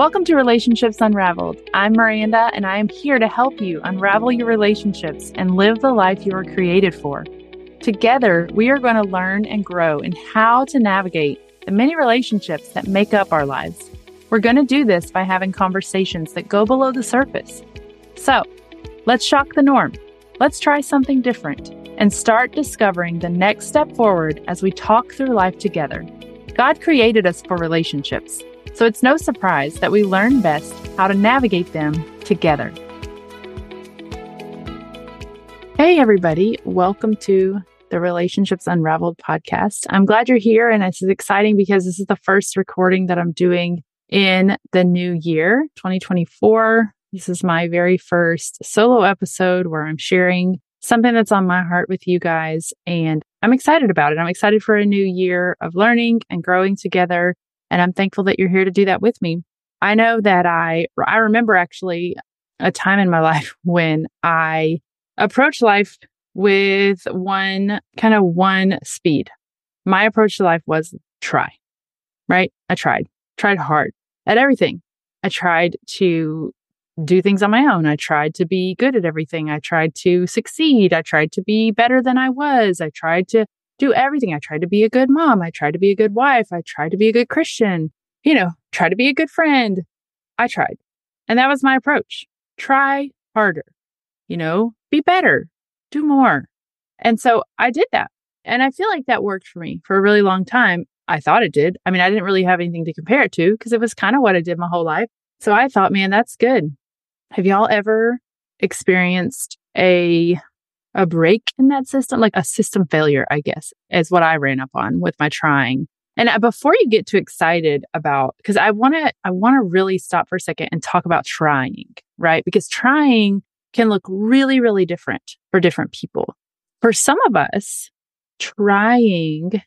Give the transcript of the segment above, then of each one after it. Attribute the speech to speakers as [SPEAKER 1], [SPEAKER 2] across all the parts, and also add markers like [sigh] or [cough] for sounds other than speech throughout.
[SPEAKER 1] Welcome to Relationships Unraveled. I'm Maranda, and I am here to help you unravel your relationships and live the life you were created for. Together, we are going to learn and grow in how to navigate the many relationships that make up our lives. We're going to do this by having conversations that go below the surface. So, let's shock the norm. Let's try something different and start discovering the next step forward as we talk through life together. God created us for relationships, so it's no surprise that we learn best how to navigate them together. Hey, everybody, welcome to the Relationships Unraveled podcast. I'm glad you're here, and this is exciting because this is the first recording that I'm doing in the new year, 2024. This is my very first solo episode where I'm sharing something that's on my heart with you guys. And I'm excited about it. I'm excited for a new year of learning and growing together. And I'm thankful that you're here to do that with me. I know that I, I remember actually a time in my [laughs] life when I approached life with one kind of one speed. My approach to life was try, right? I tried, tried hard at everything. I tried to do things on my own. I tried to be good at everything. I tried to succeed. I tried to be better than I was. I tried to do everything. I tried to be a good mom. I tried to be a good wife. I tried to be a good Christian, you know, try to be a good friend. I tried. And that was my approach. Try harder, you know, be better, do more. And so I did that. And I feel like that worked for me for a really long time. I thought it did. I mean, I didn't really have anything to compare it to because it was kind of what I did my whole life. So I thought, man, that's good. Have y'all ever experienced a a break in that system, like a system failure, I guess, is what I ran up on with my trying. And uh, before you get too excited about, because I want to, I want to really stop for a second and talk about trying, right? Because trying can look really, really different for different people. For some of us, trying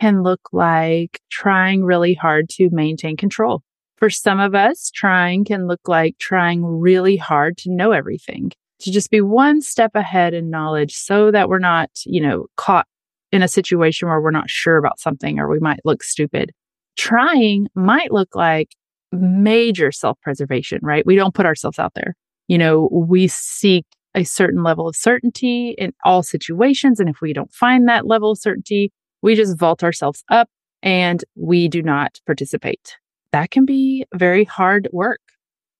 [SPEAKER 1] can look like trying really hard to maintain control. For some of us, trying can look like trying really hard to know everything, to just be one step ahead in knowledge so that we're not, you know, caught in a situation where we're not sure about something or we might look stupid. Trying might look like major self preservation, right? We don't put ourselves out there. You know, we seek a certain level of certainty in all situations. And if we don't find that level of certainty, we just vault ourselves up and we do not participate that can be very hard work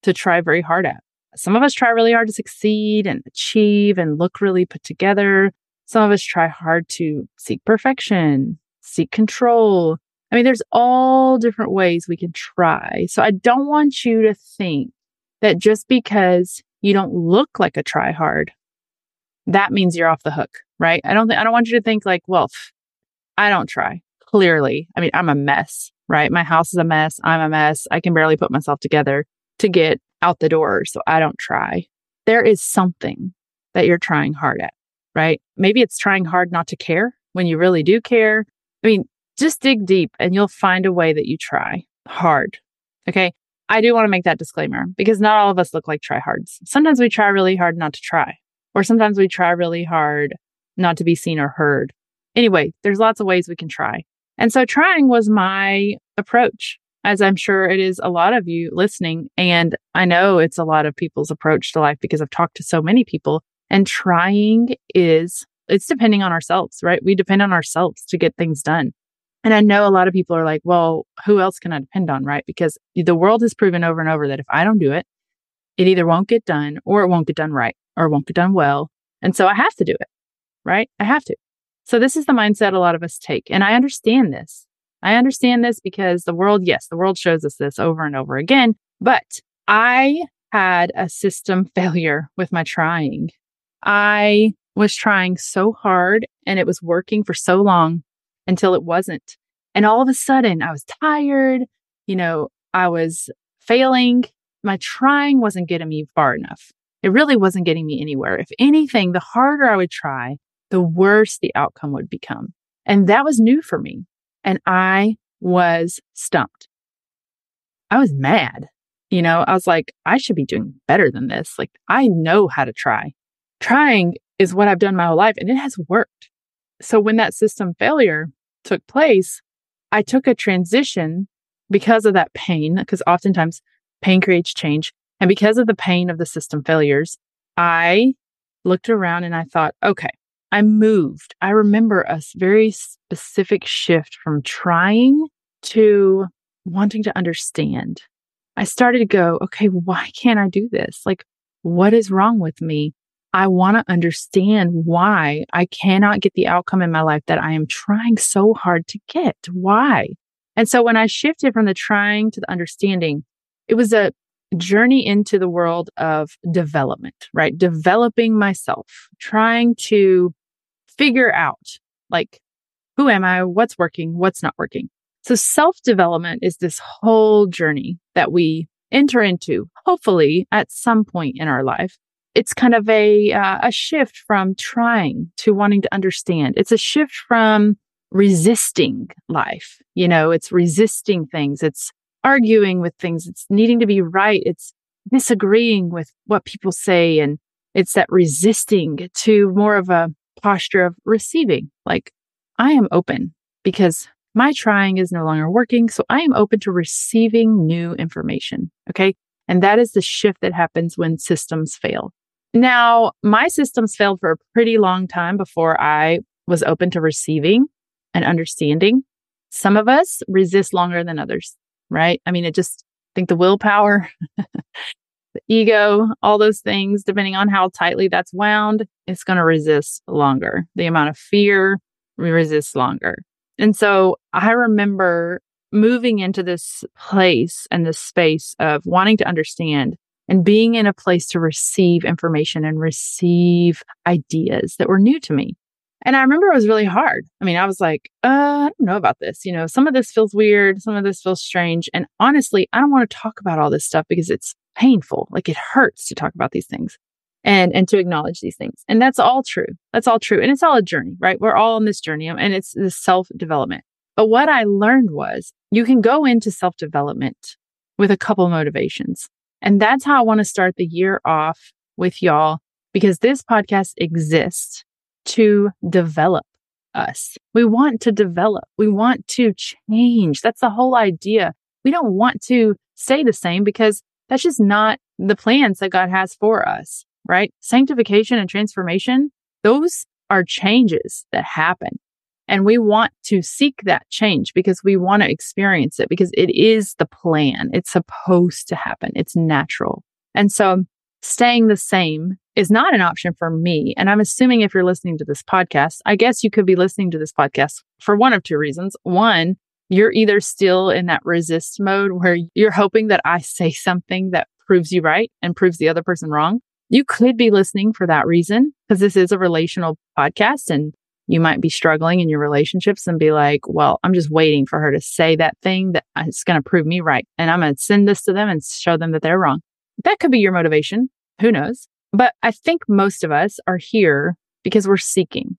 [SPEAKER 1] to try very hard at. Some of us try really hard to succeed and achieve and look really put together. Some of us try hard to seek perfection, seek control. I mean, there's all different ways we can try. So I don't want you to think that just because you don't look like a try hard, that means you're off the hook, right? I don't think, I don't want you to think like, well, I don't try. Clearly, I mean, I'm a mess right? My house is a mess. I'm a mess. I can barely put myself together to get out the door. So I don't try. There is something that you're trying hard at, right? Maybe it's trying hard not to care when you really do care. I mean, just dig deep and you'll find a way that you try hard. Okay. I do want to make that disclaimer because not all of us look like tryhards. Sometimes we try really hard not to try, or sometimes we try really hard not to be seen or heard. Anyway, there's lots of ways we can try. And so trying was my approach, as I'm sure it is a lot of you listening. And I know it's a lot of people's approach to life because I've talked to so many people and trying is, it's depending on ourselves, right? We depend on ourselves to get things done. And I know a lot of people are like, well, who else can I depend on, right? Because the world has proven over and over that if I don't do it, it either won't get done or it won't get done right or it won't get done well. And so I have to do it, right? I have to. So this is the mindset a lot of us take. And I understand this. I understand this because the world, yes, the world shows us this over and over again. But I had a system [laughs] failure with my trying. I was trying so hard and it was working for so long until it wasn't. And all of a sudden I was tired. You know, I was failing. My trying wasn't getting me far enough. It really wasn't getting me anywhere. If anything, the harder I would try, the worse the outcome would become. And that was new for me. And I was stumped. I was mad. You know, I was like, I should be doing better than this. Like, I know how to try. Trying is what I've done my whole life and it has worked. So when that system failure took place, I took a transition because of that pain, because oftentimes Pain creates change. And because of the pain of the system failures, I looked around and I thought, okay, I moved. I remember a very specific shift from trying to wanting to understand. I started to go, okay, why can't I do this? Like, what is wrong with me? I want to understand why I cannot get the outcome in my life that I am trying so hard to get. Why? And so when I shifted from the trying to the understanding, it was a journey into the world of development, right? Developing myself, trying to figure out like, who am I? What's working? What's not working? So self development is this whole journey that we enter into, hopefully at some point in our life. It's kind of a, uh, a shift from trying to wanting to understand. It's a shift from resisting life. You know, it's resisting things. It's arguing with things. It's needing to be right. It's disagreeing with what people say. And it's that resisting to more of a posture of receiving. Like, I am open because my trying is no longer working. So I am open to receiving new information. Okay. And that is the shift that happens when systems fail. Now, my systems failed for a pretty long time before I was open to receiving and understanding. Some of us resist longer than others, right? I mean, it just I think the willpower, [laughs] ego, all those things, depending on how tightly that's wound, it's going to resist longer. The amount of fear resists longer. And so I remember moving into this place and this space of wanting to understand and being in a place to receive information and receive ideas that were new to me. And I remember it was really hard. I mean, I was like, uh, I don't know about this. You know, some of this feels weird. Some of this feels strange. And honestly, I don't want to talk about all this stuff because it's painful. Like it hurts to talk about these things and, and to acknowledge these things. And that's all true. That's all true. And it's all a journey, right? We're all on this journey and it's this self development. But what I learned was you can go into self development with a couple motivations. And that's how I want to start the year off with y'all because this podcast exists to develop us. We want to develop. We want to change. That's the whole idea. We don't want to stay the same because that's just not the plans that God has for us, right? Sanctification and transformation, those are changes that happen. And we want to seek that change because we want to experience it because it is the plan. It's supposed to happen. It's natural. And so staying the same is not an option for me. And I'm assuming if you're listening to this podcast, I guess you could be listening to this podcast for one of two reasons. One, you're either still in that resist mode where you're hoping that I say something that proves you right and proves the other person wrong. You could be listening for that reason because this is a relational podcast and you might be struggling in your relationships and be like, well, I'm just waiting for her to say that thing that is going to prove me right. And I'm going to send this to them and show them that they're wrong. That could be your motivation. Who knows? But I think most of us are here because we're seeking.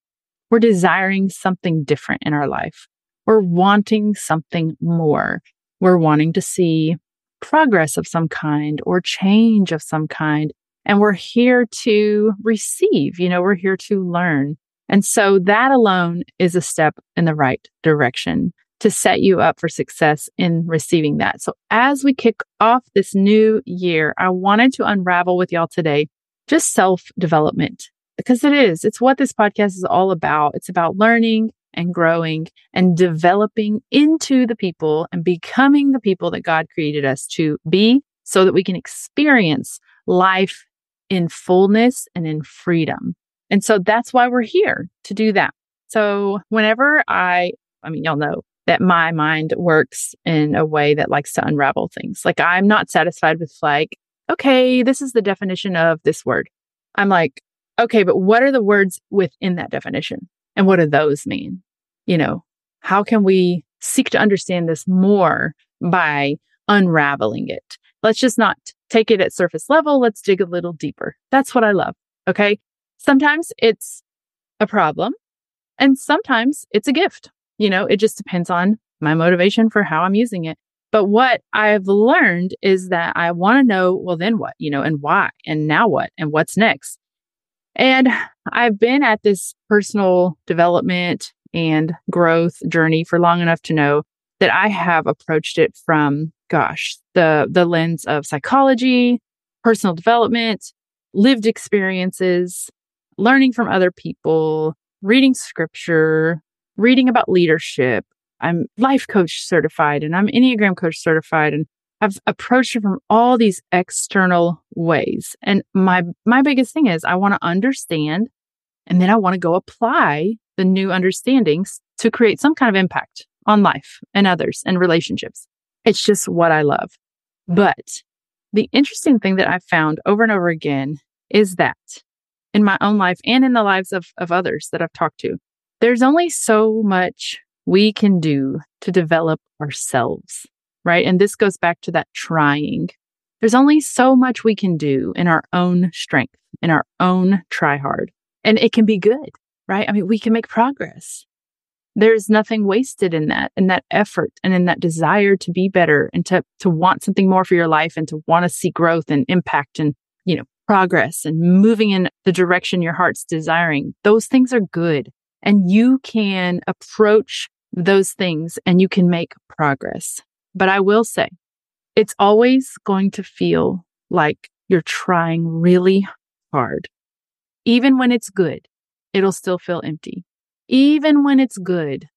[SPEAKER 1] We're desiring something different in our life. We're wanting something more. We're wanting to see progress of some kind or change of some kind. And we're here to receive, you know, we're here to learn. And so that alone is a step in the right direction to set you up for success in receiving that. So as we kick off this new year, I wanted to unravel with y'all today just self development because it is. It's what this podcast is all about. It's about learning and growing and developing into the people and becoming the people that God created us to be so that we can experience life in fullness and in freedom. And so that's why we're here to do that. So whenever I, I mean, y'all know that my mind works in a way that likes to unravel things. Like I'm not satisfied with like, okay, this is the definition of this word. I'm like, okay, but what are the words within that definition? And what do those mean? You know, how can we seek to understand this more by unraveling it? Let's just not take it at surface level. Let's dig a little deeper. That's what I love. Okay. Sometimes it's a problem and sometimes it's a gift. You know, it just depends on my motivation for how I'm using it. But what I've learned is that I want to know, well, then what, you know, and why, and now what, and what's next. And I've been at this personal development and growth journey for long enough to know that I have approached it from gosh, the the lens of psychology, personal development, lived experiences, learning from other people, reading scripture, reading about leadership. I'm life coach certified and I'm Enneagram coach certified and I've approached it from all these external ways. And my my biggest thing is I want to understand and then I want to go apply the new understandings to create some kind of impact on life and others and relationships. It's just what I love. But the interesting thing that I've found over and over again is that in my own life and in the lives of, of others that I've talked to, there's only so much we can do to develop ourselves, right? And this goes back to that trying. There's only so much we can do in our own strength, in our own try hard. And it can be good, right? I mean, we can make progress. There's nothing wasted in that, in that effort and in that desire to be better and to, to want something more for your life and to want to see growth and impact and, you know, progress and moving in the direction your heart's desiring. Those things are good. And you can approach those things and you can make progress. But I will say, it's always going to feel like you're trying really hard. Even when it's good, it'll still feel empty. Even when it's good,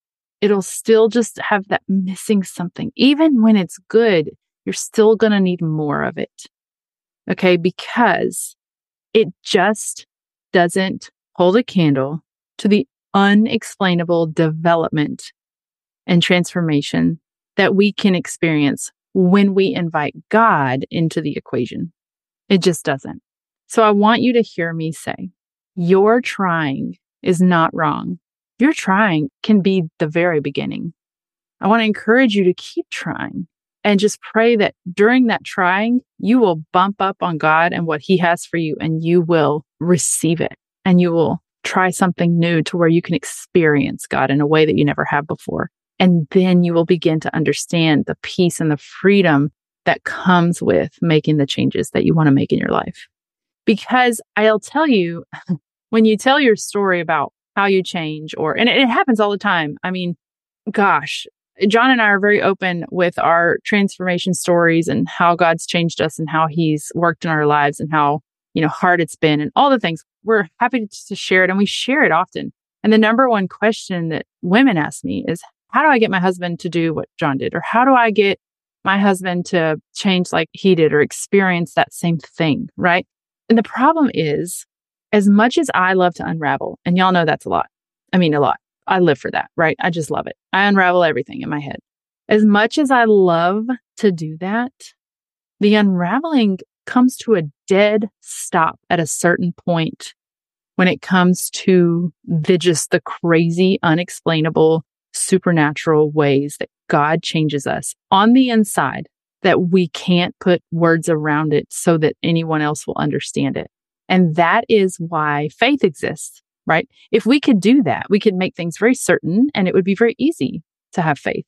[SPEAKER 1] it'll still just have that missing something. Even when it's good, you're still going to need more of it. Okay. Because it just doesn't hold a candle to the unexplainable development and transformation that we can experience when we invite God into the equation. It just doesn't. So I want you to hear me say, your trying is not wrong. Your trying can be the very beginning. I want to encourage you to keep trying and just pray that during that trying, you will bump up on God and what He has for you, and you will receive it and you will try something new to where you can experience God in a way that you never have before. And then you will begin to understand the peace and the freedom that comes with making the changes that you want to make in your life. Because I'll tell you, [laughs] when you tell your story about how you change, or, and it, happens all the time. I mean, gosh, John and I are very open with our transformation stories and how God's changed us and how he's worked in our lives and how, you know, hard it's been and all the things. We're happy to, share it and we share it often. And the number one question that women ask me is, how do I get my husband to do what John did? Or how do I get my husband to change like he did or experience that same thing? Right. And the problem is, as much as I love to unravel, and y'all know that's a lot. I mean, a lot. I live for that, right? I just love it. I unravel everything in my head. As much as I love to do that, the unraveling comes to a dead stop at a certain point when it comes to the just the crazy, unexplainable, supernatural ways that God changes us on the inside that we can't put words around it so that anyone else will understand it. And that is why faith exists right? If we could do that, we could make things very certain and it would be very easy to have faith.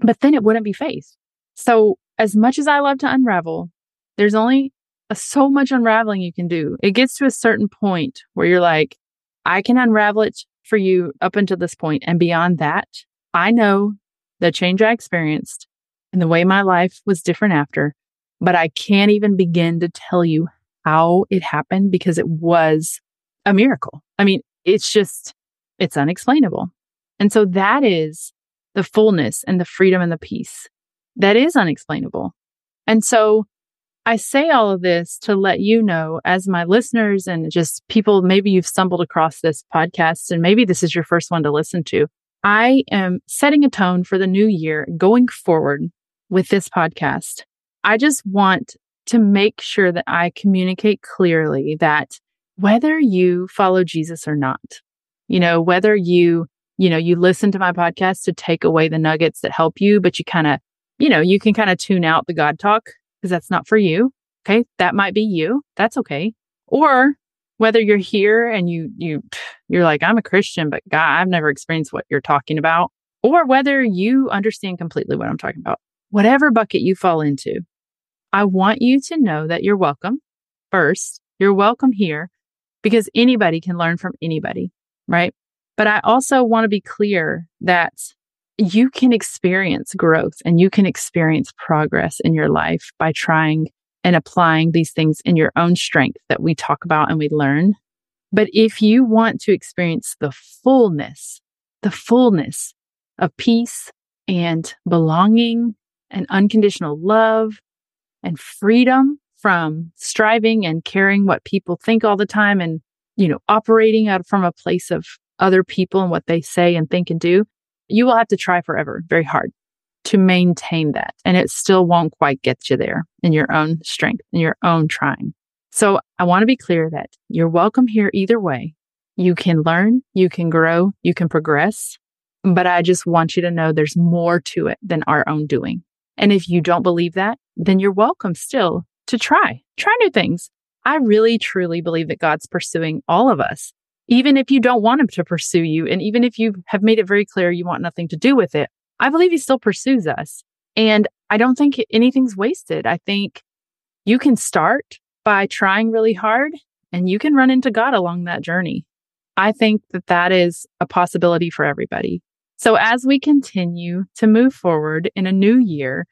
[SPEAKER 1] But then it wouldn't be faith. So as much as I love to unravel, there's only so much unraveling you can do. It gets to a certain point where you're like, I can unravel it for you up until this point, And beyond that, I know the change I experienced and the way my life was different after, but I can't even begin to tell you how it happened because it was a miracle. I mean, it's just, it's unexplainable. And so that is the fullness and the freedom and the peace that is unexplainable. And so I say all of this to let you know, as my listeners and just people, maybe you've stumbled across this podcast and maybe this is your first one to listen to. I am setting a tone for the new year going forward with this podcast. I just want to make sure that I communicate clearly that whether you follow Jesus or not, you know, whether you, you know, you listen to my podcast to take away the nuggets that help you, but you kind of, you know, you can kind of tune out the God talk because that's not for you. Okay. That might be you. That's okay. Or whether you're here and you, you, [sniffs] you're like, I'm a Christian, but God, I've never experienced what you're talking about. Or whether you understand completely what I'm talking about, whatever bucket you fall into, I want you to know that you're welcome. First, you're welcome here because anybody can learn from anybody, right? But I also want to be clear that you can experience growth and you can experience progress in your life by trying and applying these things in your own strength that we talk about and we learn. But if you want to experience the fullness, the fullness of peace and belonging and unconditional love and freedom from striving and caring what people think all the time and, you know, operating out from a place of other people and what they say and think and do, you will have to try forever, very hard to maintain that. And it still won't quite get you there in your own strength, in your own trying. So I want to be clear that you're welcome here either way. You can learn, you can grow, you can progress. But I just want you to know there's more to it than our own doing. And if you don't believe that, then you're welcome still to try, try new things. I really truly believe that God's pursuing all of us even if you don't want him to pursue you, and even if you have made it very clear you want nothing to do with it, I believe he still pursues us. And I don't think anything's wasted. I think you can start by trying really hard and you can run into God along that journey. I think that that is a possibility for everybody. So as we continue to move forward in a new year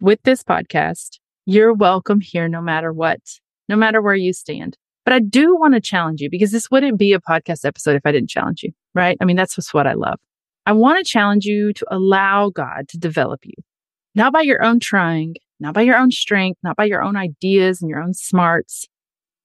[SPEAKER 1] with this podcast, you're welcome here no matter what, no matter where you stand. But I do want to challenge you because this wouldn't be a podcast episode if I didn't challenge you, right? I mean, that's just what I love. I want to challenge you to allow God to develop you, not by your own trying, not by your own strength, not by your own ideas and your own smarts,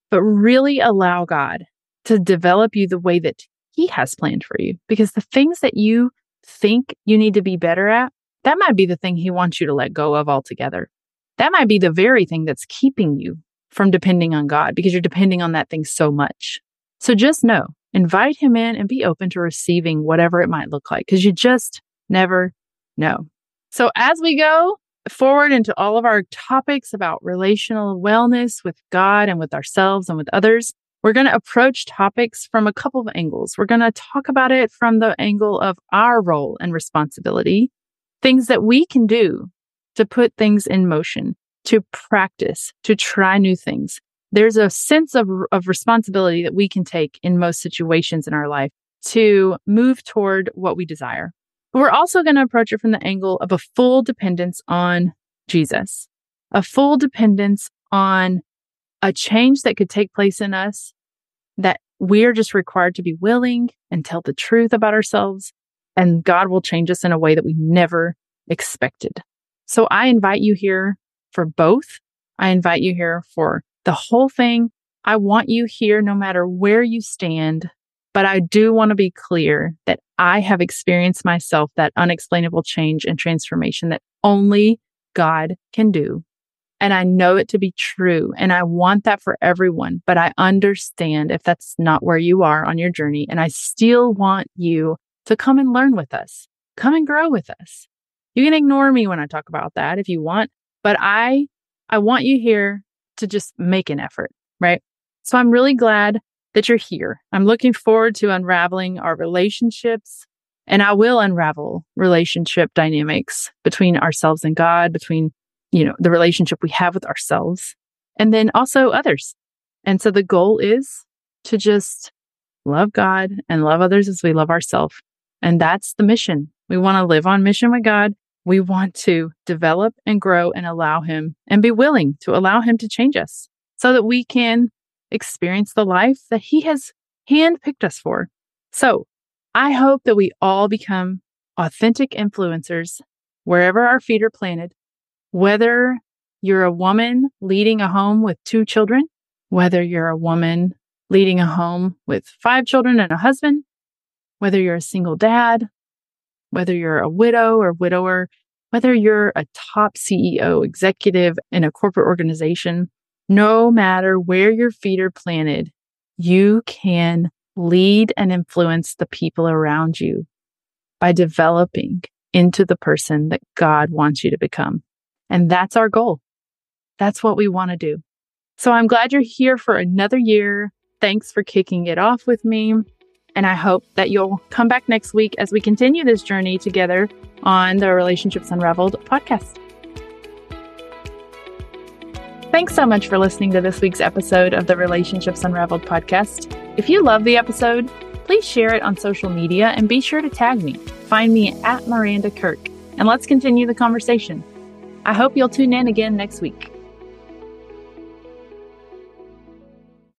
[SPEAKER 1] but really allow God to develop you the way that He has planned for you. Because the things that you think you need to be better at, that might be the thing He wants you to let go of altogether. That might be the very thing that's keeping you from depending on God because you're depending on that thing so much. So just know, invite him in and be open to receiving whatever it might look like because you just never know. So as we go forward into all of our topics about relational wellness with God and with ourselves and with others, we're going to approach topics from a couple of angles. We're going to talk about it from the angle of our role and responsibility, things that we can do to put things in motion to practice, to try new things. There's a sense of, of responsibility that we can take in most situations in our life to move toward what we desire. But we're also going to approach it from the angle of a full dependence on Jesus, a full dependence on a change that could take place in us that we're just required to be willing and tell the truth about ourselves. And God will change us in a way that we never expected. So I invite you here for both. I invite you here for the whole thing. I want you here no matter where you stand, but I do want to be clear that I have experienced myself that unexplainable change and transformation that only God can do. And I know it to be true. And I want that for everyone, but I understand if that's not where you are on your journey. And I still want you to come and learn with us, come and grow with us. You can ignore me when I talk about that if you want. But I, I want you here to just make an effort, right? So I'm really glad that you're here. I'm looking forward to unraveling our relationships and I will unravel relationship dynamics between ourselves and God, between, you know, the relationship we have with ourselves and then also others. And so the goal is to just love God and love others as we love ourselves. And that's the mission. We want to live on mission with God we want to develop and grow and allow Him and be willing to allow Him to change us so that we can experience the life that He has handpicked us for. So I hope that we all become authentic influencers wherever our feet are planted, whether you're a woman leading a home with two children, whether you're a woman leading a home with five children and a husband, whether you're a single dad, whether you're a widow or widower, whether you're a top CEO, executive in a corporate organization, no matter where your feet are planted, you can lead and influence the people around you by developing into the person that God wants you to become. And that's our goal. That's what we want to do. So I'm glad you're here for another year. Thanks for kicking it off with me. And I hope that you'll come back next week as we continue this journey together on the Relationships Unraveled podcast. Thanks so much for listening to this week's episode of the Relationships Unraveled podcast. If you love the episode, please share it on social media and be sure to tag me. find me at Maranda Kirk and let's continue the conversation. I hope you'll tune in again next week.